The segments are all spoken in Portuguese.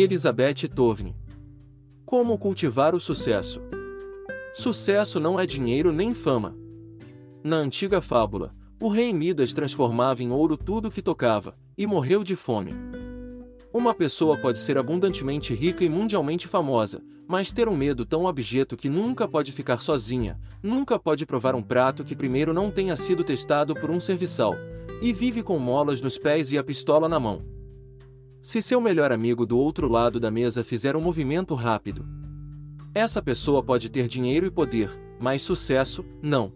Elizabeth Tovni. Como cultivar o sucesso? Sucesso não é dinheiro nem fama. Na antiga fábula, o rei Midas transformava em ouro tudo que tocava, e morreu de fome. Uma pessoa pode ser abundantemente rica e mundialmente famosa, mas ter um medo tão abjeto que nunca pode ficar sozinha, nunca pode provar um prato que primeiro não tenha sido testado por um serviçal, e vive com molas nos pés e a pistola na mão. Se seu melhor amigo do outro lado da mesa fizer um movimento rápido, essa pessoa pode ter dinheiro e poder, mas sucesso, não.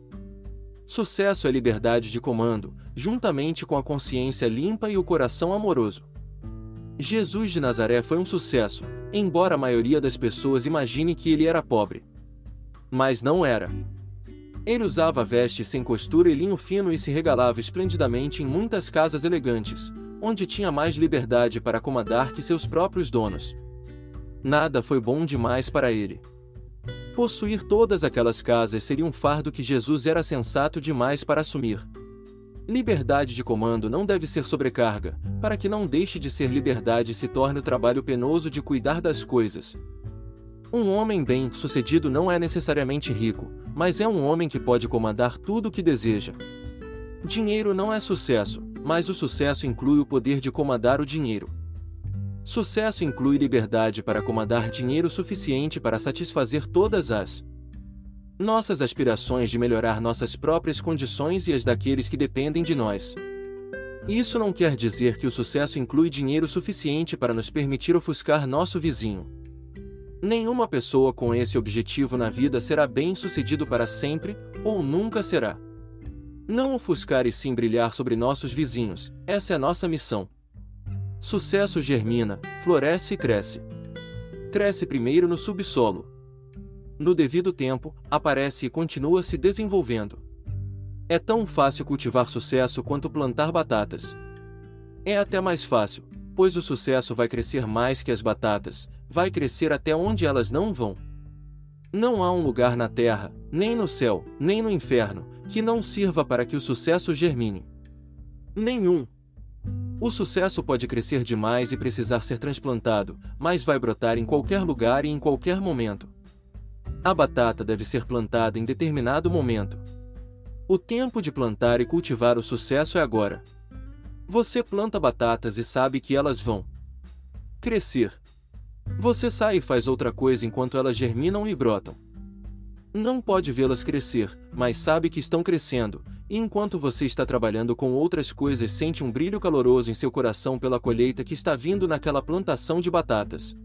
Sucesso é liberdade de comando, juntamente com a consciência limpa e o coração amoroso. Jesus de Nazaré foi um sucesso, embora a maioria das pessoas imagine que ele era pobre. Mas não era. Ele usava vestes sem costura e linho fino e se regalava esplendidamente em muitas casas elegantes, onde tinha mais liberdade para comandar que seus próprios donos. Nada foi bom demais para ele. Possuir todas aquelas casas seria um fardo que Jesus era sensato demais para assumir. Liberdade de comando não deve ser sobrecarga, para que não deixe de ser liberdade e se torne o trabalho penoso de cuidar das coisas. Um homem bem-sucedido não é necessariamente rico, mas é um homem que pode comandar tudo o que deseja. Dinheiro não é sucesso, mas o sucesso inclui o poder de comandar o dinheiro. Sucesso inclui liberdade para comandar dinheiro suficiente para satisfazer todas as nossas aspirações de melhorar nossas próprias condições e as daqueles que dependem de nós. Isso não quer dizer que o sucesso inclui dinheiro suficiente para nos permitir ofuscar nosso vizinho. Nenhuma pessoa com esse objetivo na vida será bem-sucedido para sempre, ou nunca será. Não ofuscar e sim brilhar sobre nossos vizinhos, essa é a nossa missão. Sucesso germina, floresce e cresce. Cresce primeiro no subsolo, no devido tempo, aparece e continua se desenvolvendo. É tão fácil cultivar sucesso quanto plantar batatas. É até mais fácil, pois o sucesso vai crescer mais que as batatas, vai crescer até onde elas não vão. Não há um lugar na terra, nem no céu, nem no inferno, que não sirva para que o sucesso germine. Nenhum. O sucesso pode crescer demais e precisar ser transplantado, mas vai brotar em qualquer lugar e em qualquer momento. A batata deve ser plantada em determinado momento. O tempo de plantar e cultivar o sucesso é agora. Você planta batatas e sabe que elas vão crescer. Você sai e faz outra coisa enquanto elas germinam e brotam. Não pode vê-las crescer, mas sabe que estão crescendo, e enquanto você está trabalhando com outras coisas, sente um brilho caloroso em seu coração pela colheita que está vindo naquela plantação de batatas.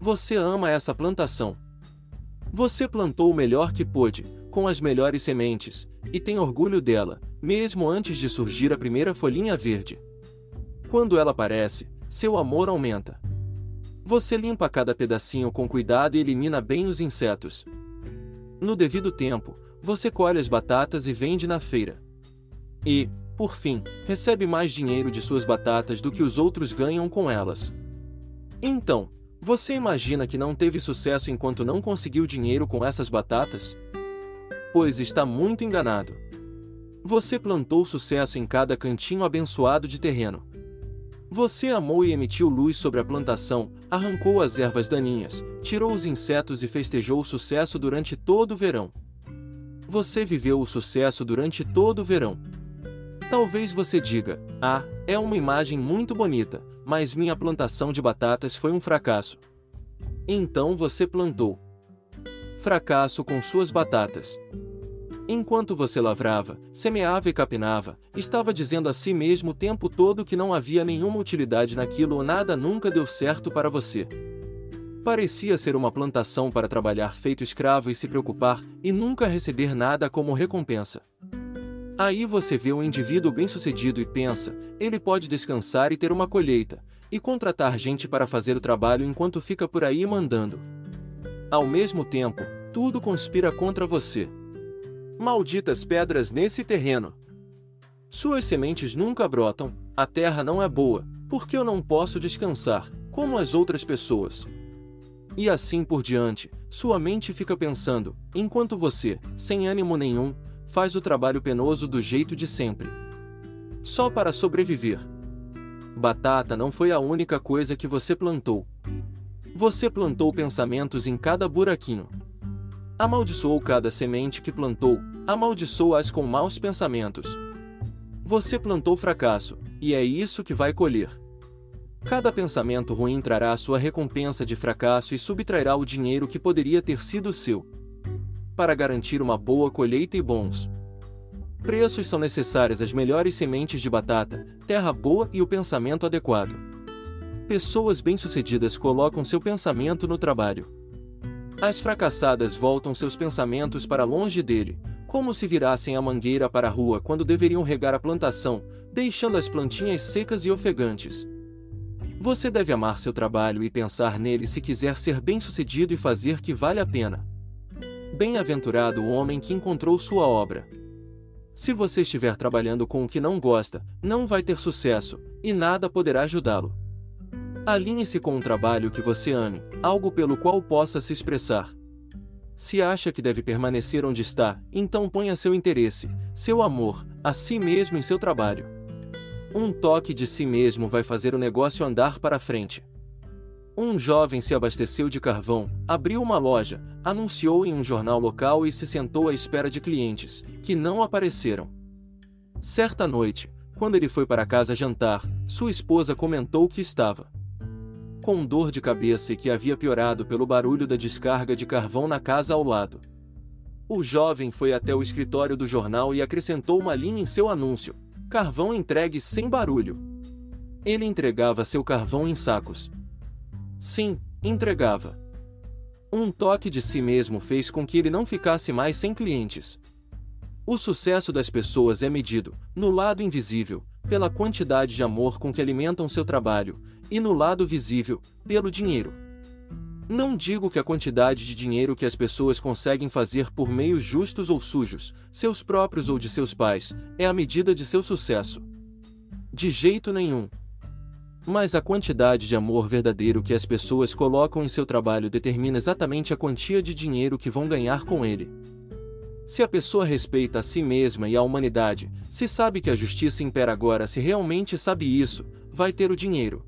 Você ama essa plantação. Você plantou o melhor que pôde, com as melhores sementes, e tem orgulho dela, mesmo antes de surgir a primeira folhinha verde. Quando ela aparece, seu amor aumenta. Você limpa cada pedacinho com cuidado e elimina bem os insetos. No devido tempo, você colhe as batatas e vende na feira. E, por fim, recebe mais dinheiro de suas batatas do que os outros ganham com elas. Então, você imagina que não teve sucesso enquanto não conseguiu dinheiro com essas batatas? Pois está muito enganado. Você plantou sucesso em cada cantinho abençoado de terreno. Você amou e emitiu luz sobre a plantação, arrancou as ervas daninhas, tirou os insetos e festejou o sucesso durante todo o verão. Você viveu o sucesso durante todo o verão. Talvez você diga: Ah, é uma imagem muito bonita, mas minha plantação de batatas foi um fracasso. Então você plantou. Fracasso com suas batatas. Enquanto você lavrava, semeava e capinava, estava dizendo a si mesmo o tempo todo que não havia nenhuma utilidade naquilo ou nada nunca deu certo para você. Parecia ser uma plantação para trabalhar feito escravo e se preocupar, e nunca receber nada como recompensa. Aí você vê um indivíduo bem-sucedido e pensa, ele pode descansar e ter uma colheita, e contratar gente para fazer o trabalho enquanto fica por aí mandando. Ao mesmo tempo, tudo conspira contra você. Malditas pedras nesse terreno! Suas sementes nunca brotam, a terra não é boa, porque eu não posso descansar, como as outras pessoas. E assim por diante, sua mente fica pensando, enquanto você, sem ânimo nenhum, faz o trabalho penoso do jeito de sempre. Só para sobreviver. Batata não foi a única coisa que você plantou. Você plantou pensamentos em cada buraquinho. Amaldiçoou cada semente que plantou, amaldiçoa-as com maus pensamentos. Você plantou fracasso, e é isso que vai colher. Cada pensamento ruim trará sua recompensa de fracasso e subtrairá o dinheiro que poderia ter sido seu. Para garantir uma boa colheita e bons preços são necessárias as melhores sementes de batata, terra boa e o pensamento adequado. Pessoas bem-sucedidas colocam seu pensamento no trabalho. As fracassadas voltam seus pensamentos para longe dele, como se virassem a mangueira para a rua quando deveriam regar a plantação, deixando as plantinhas secas e ofegantes. Você deve amar seu trabalho e pensar nele se quiser ser bem-sucedido e fazer que vale a pena. Bem-aventurado o homem que encontrou sua obra. Se você estiver trabalhando com o que não gosta, não vai ter sucesso, e nada poderá ajudá-lo. Alinhe-se com um trabalho que você ame, algo pelo qual possa se expressar. Se acha que deve permanecer onde está, então ponha seu interesse, seu amor, a si mesmo em seu trabalho. Um toque de si mesmo vai fazer o negócio andar para frente. Um jovem se abasteceu de carvão, abriu uma loja, anunciou em um jornal local e se sentou à espera de clientes, que não apareceram. Certa noite, quando ele foi para casa jantar, sua esposa comentou que estava com dor de cabeça e que havia piorado pelo barulho da descarga de carvão na casa ao lado. O jovem foi até o escritório do jornal e acrescentou uma linha em seu anúncio: Carvão entregue sem barulho. Ele entregava seu carvão em sacos. Sim, entregava. Um toque de si mesmo fez com que ele não ficasse mais sem clientes. O sucesso das pessoas é medido, no lado invisível, pela quantidade de amor com que alimentam seu trabalho, e no lado visível, pelo dinheiro. Não digo que a quantidade de dinheiro que as pessoas conseguem fazer por meios justos ou sujos, seus próprios ou de seus pais, é a medida de seu sucesso. De jeito nenhum. Mas a quantidade de amor verdadeiro que as pessoas colocam em seu trabalho determina exatamente a quantia de dinheiro que vão ganhar com ele. Se a pessoa respeita a si mesma e a humanidade, se sabe que a justiça impera agora, se realmente sabe isso, vai ter o dinheiro.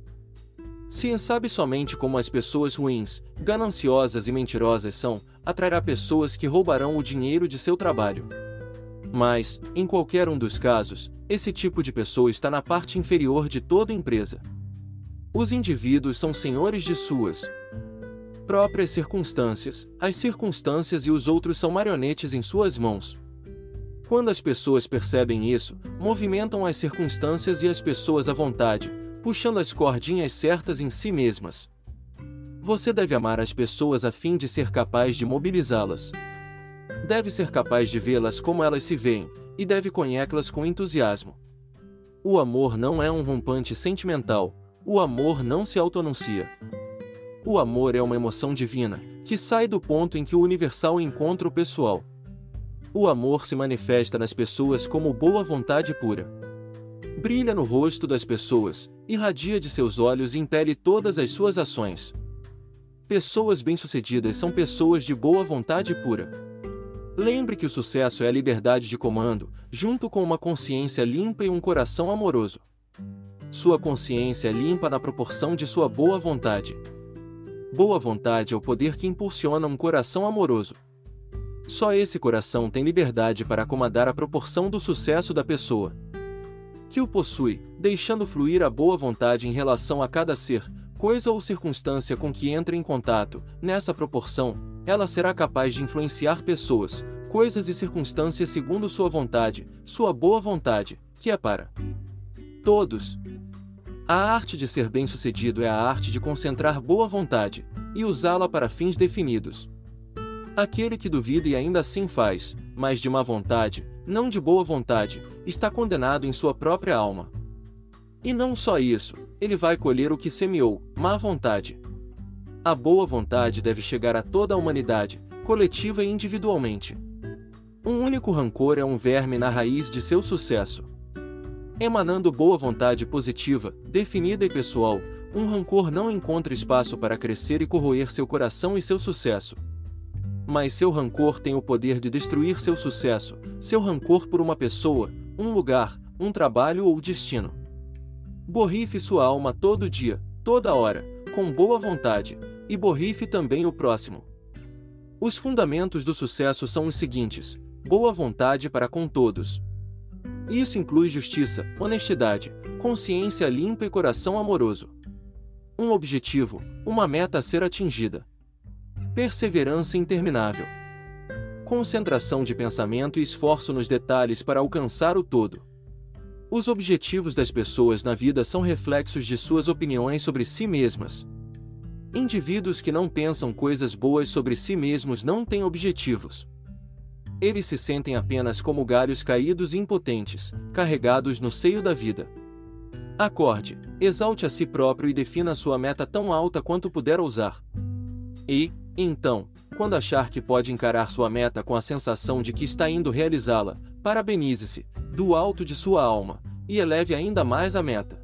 Se sabe somente como as pessoas ruins, gananciosas e mentirosas são, atrairá pessoas que roubarão o dinheiro de seu trabalho. Mas, em qualquer um dos casos, esse tipo de pessoa está na parte inferior de toda empresa. Os indivíduos são senhores de suas próprias circunstâncias, as circunstâncias e os outros são marionetes em suas mãos. Quando as pessoas percebem isso, movimentam as circunstâncias e as pessoas à vontade, puxando as cordinhas certas em si mesmas. Você deve amar as pessoas a fim de ser capaz de mobilizá-las. Deve ser capaz de vê-las como elas se veem, e deve conhecê-las com entusiasmo. O amor não é um rompante sentimental, o amor não se autoanuncia. O amor é uma emoção divina, que sai do ponto em que o universal encontra o pessoal. O amor se manifesta nas pessoas como boa vontade pura. Brilha no rosto das pessoas, irradia de seus olhos e impele todas as suas ações. Pessoas bem-sucedidas são pessoas de boa vontade pura. Lembre que o sucesso é a liberdade de comando, junto com uma consciência limpa e um coração amoroso. Sua consciência é limpa na proporção de sua boa vontade. Boa vontade é o poder que impulsiona um coração amoroso. Só esse coração tem liberdade para acomodar a proporção do sucesso da pessoa que o possui, deixando fluir a boa vontade em relação a cada ser, coisa ou circunstância com que entra em contato, nessa proporção, ela será capaz de influenciar pessoas, coisas e circunstâncias segundo sua vontade, sua boa vontade, que é para todos. A arte de ser bem-sucedido é a arte de concentrar boa vontade e usá-la para fins definidos. Aquele que duvida e ainda assim faz, mas de má vontade, não de boa vontade, está condenado em sua própria alma. E não só isso, ele vai colher o que semeou, má vontade. A boa vontade deve chegar a toda a humanidade, coletiva e individualmente. Um único rancor é um verme na raiz de seu sucesso. Emanando boa vontade positiva, definida e pessoal, um rancor não encontra espaço para crescer e corroer seu coração e seu sucesso. Mas seu rancor tem o poder de destruir seu sucesso, seu rancor por uma pessoa, um lugar, um trabalho ou destino. Borrife sua alma todo dia, toda hora, com boa vontade, e borrife também o próximo. Os fundamentos do sucesso são os seguintes: boa vontade para com todos. Isso inclui justiça, honestidade, consciência limpa e coração amoroso. Um objetivo, uma meta a ser atingida. Perseverança interminável. Concentração de pensamento e esforço nos detalhes para alcançar o todo. Os objetivos das pessoas na vida são reflexos de suas opiniões sobre si mesmas. Indivíduos que não pensam coisas boas sobre si mesmos não têm objetivos. Eles se sentem apenas como galhos caídos e impotentes, carregados no seio da vida. Acorde, exalte a si próprio e defina sua meta tão alta quanto puder ousar. E, então, quando achar que pode encarar sua meta com a sensação de que está indo realizá-la, parabenize-se, do alto de sua alma, e eleve ainda mais a meta.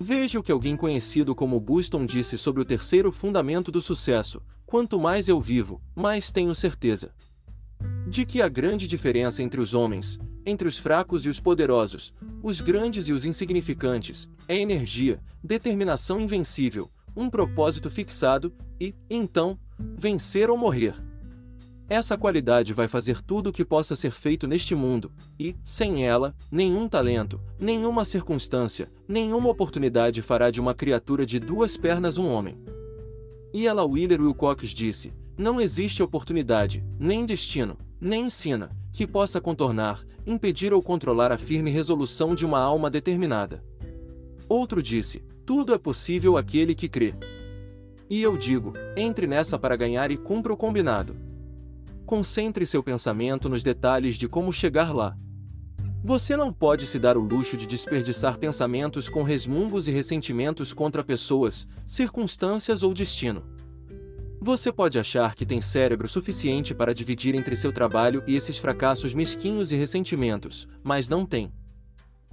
Veja o que alguém conhecido como Buston disse sobre o terceiro fundamento do sucesso: quanto mais eu vivo, mais tenho certeza. De que a grande diferença entre os homens, entre os fracos e os poderosos, os grandes e os insignificantes, é energia, determinação invencível, um propósito fixado e, então, vencer ou morrer. Essa qualidade vai fazer tudo o que possa ser feito neste mundo, e, sem ela, nenhum talento, nenhuma circunstância, nenhuma oportunidade fará de uma criatura de duas pernas um homem. E ela Wheeler Wilcox disse: Não existe oportunidade, nem destino, nem ensina, que possa contornar, impedir ou controlar a firme resolução de uma alma determinada. Outro disse: Tudo é possível àquele que crê. E eu digo: entre nessa para ganhar e cumpra o combinado. Concentre seu pensamento nos detalhes de como chegar lá. Você não pode se dar o luxo de desperdiçar pensamentos com resmungos e ressentimentos contra pessoas, circunstâncias ou destino. Você pode achar que tem cérebro suficiente para dividir entre seu trabalho e esses fracassos mesquinhos e ressentimentos, mas não tem.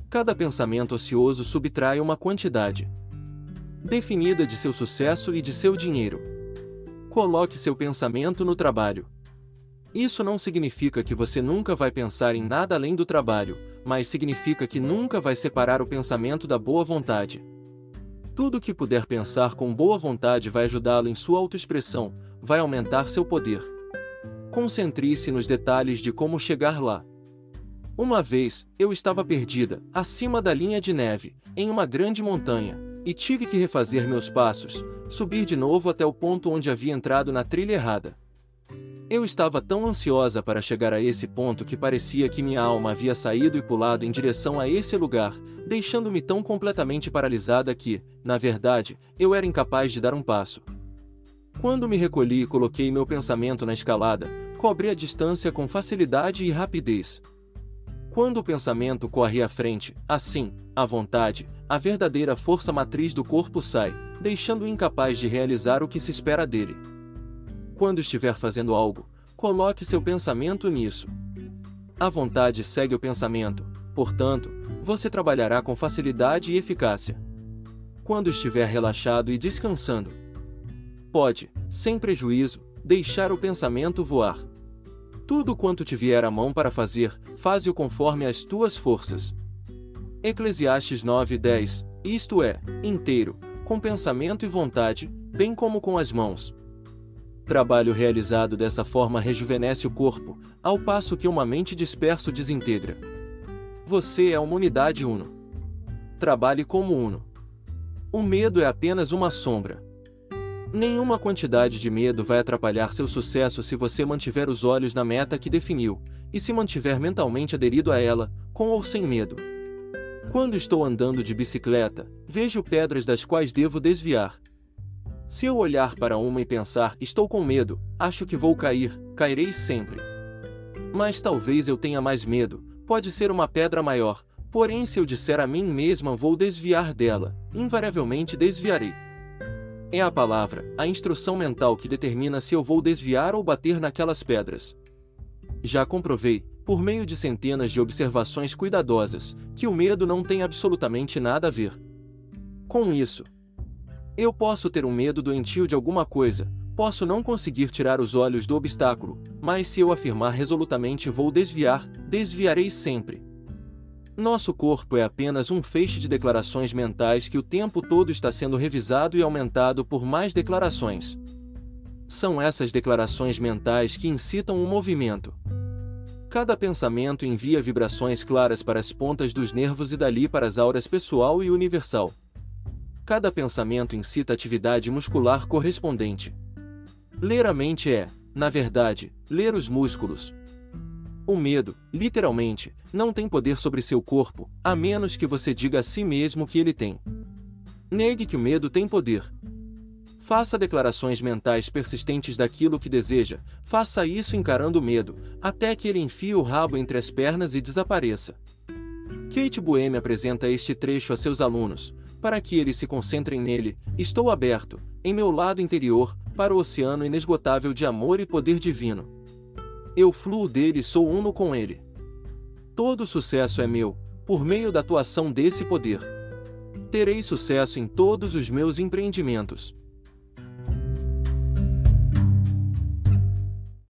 Cada pensamento ocioso subtrai uma quantidade definida de seu sucesso e de seu dinheiro. Coloque seu pensamento no trabalho. Isso não significa que você nunca vai pensar em nada além do trabalho, mas significa que nunca vai separar o pensamento da boa vontade. Tudo que puder pensar com boa vontade vai ajudá-lo em sua autoexpressão, vai aumentar seu poder. Concentre-se nos detalhes de como chegar lá. Uma vez, eu estava perdida, acima da linha de neve, em uma grande montanha, e tive que refazer meus passos, subir de novo até o ponto onde havia entrado na trilha errada. Eu estava tão ansiosa para chegar a esse ponto que parecia que minha alma havia saído e pulado em direção a esse lugar, deixando-me tão completamente paralisada que, na verdade, eu era incapaz de dar um passo. Quando me recolhi e coloquei meu pensamento na escalada, cobri a distância com facilidade e rapidez. Quando o pensamento corre à frente, assim, à vontade, a verdadeira força matriz do corpo sai, deixando-o incapaz de realizar o que se espera dele. Quando estiver fazendo algo, coloque seu pensamento nisso. A vontade segue o pensamento, portanto, você trabalhará com facilidade e eficácia. Quando estiver relaxado e descansando, pode, sem prejuízo, deixar o pensamento voar. Tudo quanto te vier à mão para fazer, faze-o conforme as tuas forças. Eclesiastes 9:10, isto é, inteiro, com pensamento e vontade, bem como com as mãos. Trabalho realizado dessa forma rejuvenesce o corpo, ao passo que uma mente dispersa o desintegra. Você é uma unidade uno. Trabalhe como uno. O medo é apenas uma sombra. Nenhuma quantidade de medo vai atrapalhar seu sucesso se você mantiver os olhos na meta que definiu, e se mantiver mentalmente aderido a ela, com ou sem medo. Quando estou andando de bicicleta, vejo pedras das quais devo desviar, se eu olhar para uma e pensar, estou com medo, acho que vou cair, cairei sempre. Mas talvez eu tenha mais medo, pode ser uma pedra maior, porém se eu disser a mim mesma vou desviar dela, invariavelmente desviarei. É a palavra, a instrução mental que determina se eu vou desviar ou bater naquelas pedras. Já comprovei, por meio de centenas de observações cuidadosas, que o medo não tem absolutamente nada a ver. Com isso, eu posso ter um medo doentio de alguma coisa, posso não conseguir tirar os olhos do obstáculo, mas se eu afirmar resolutamente vou desviar, desviarei sempre. Nosso corpo é apenas um feixe de declarações mentais que o tempo todo está sendo revisado e aumentado por mais declarações. São essas declarações mentais que incitam o movimento. Cada pensamento envia vibrações claras para as pontas dos nervos e dali para as auras pessoal e universal. Cada pensamento incita atividade muscular correspondente. Ler a mente é, na verdade, ler os músculos, o medo, literalmente, não tem poder sobre seu corpo, a menos que você diga a si mesmo que ele tem. Negue que o medo tem poder. Faça declarações mentais persistentes daquilo que deseja, faça isso encarando o medo, até que ele enfie o rabo entre as pernas e desapareça. Kate Bueme apresenta este trecho a seus alunos, para que eles se concentrem nele. Estou aberto, em meu lado interior, para o oceano inesgotável de amor e poder divino. Eu fluo dele e sou uno com ele. Todo sucesso é meu, por meio da atuação desse poder. Terei sucesso em todos os meus empreendimentos.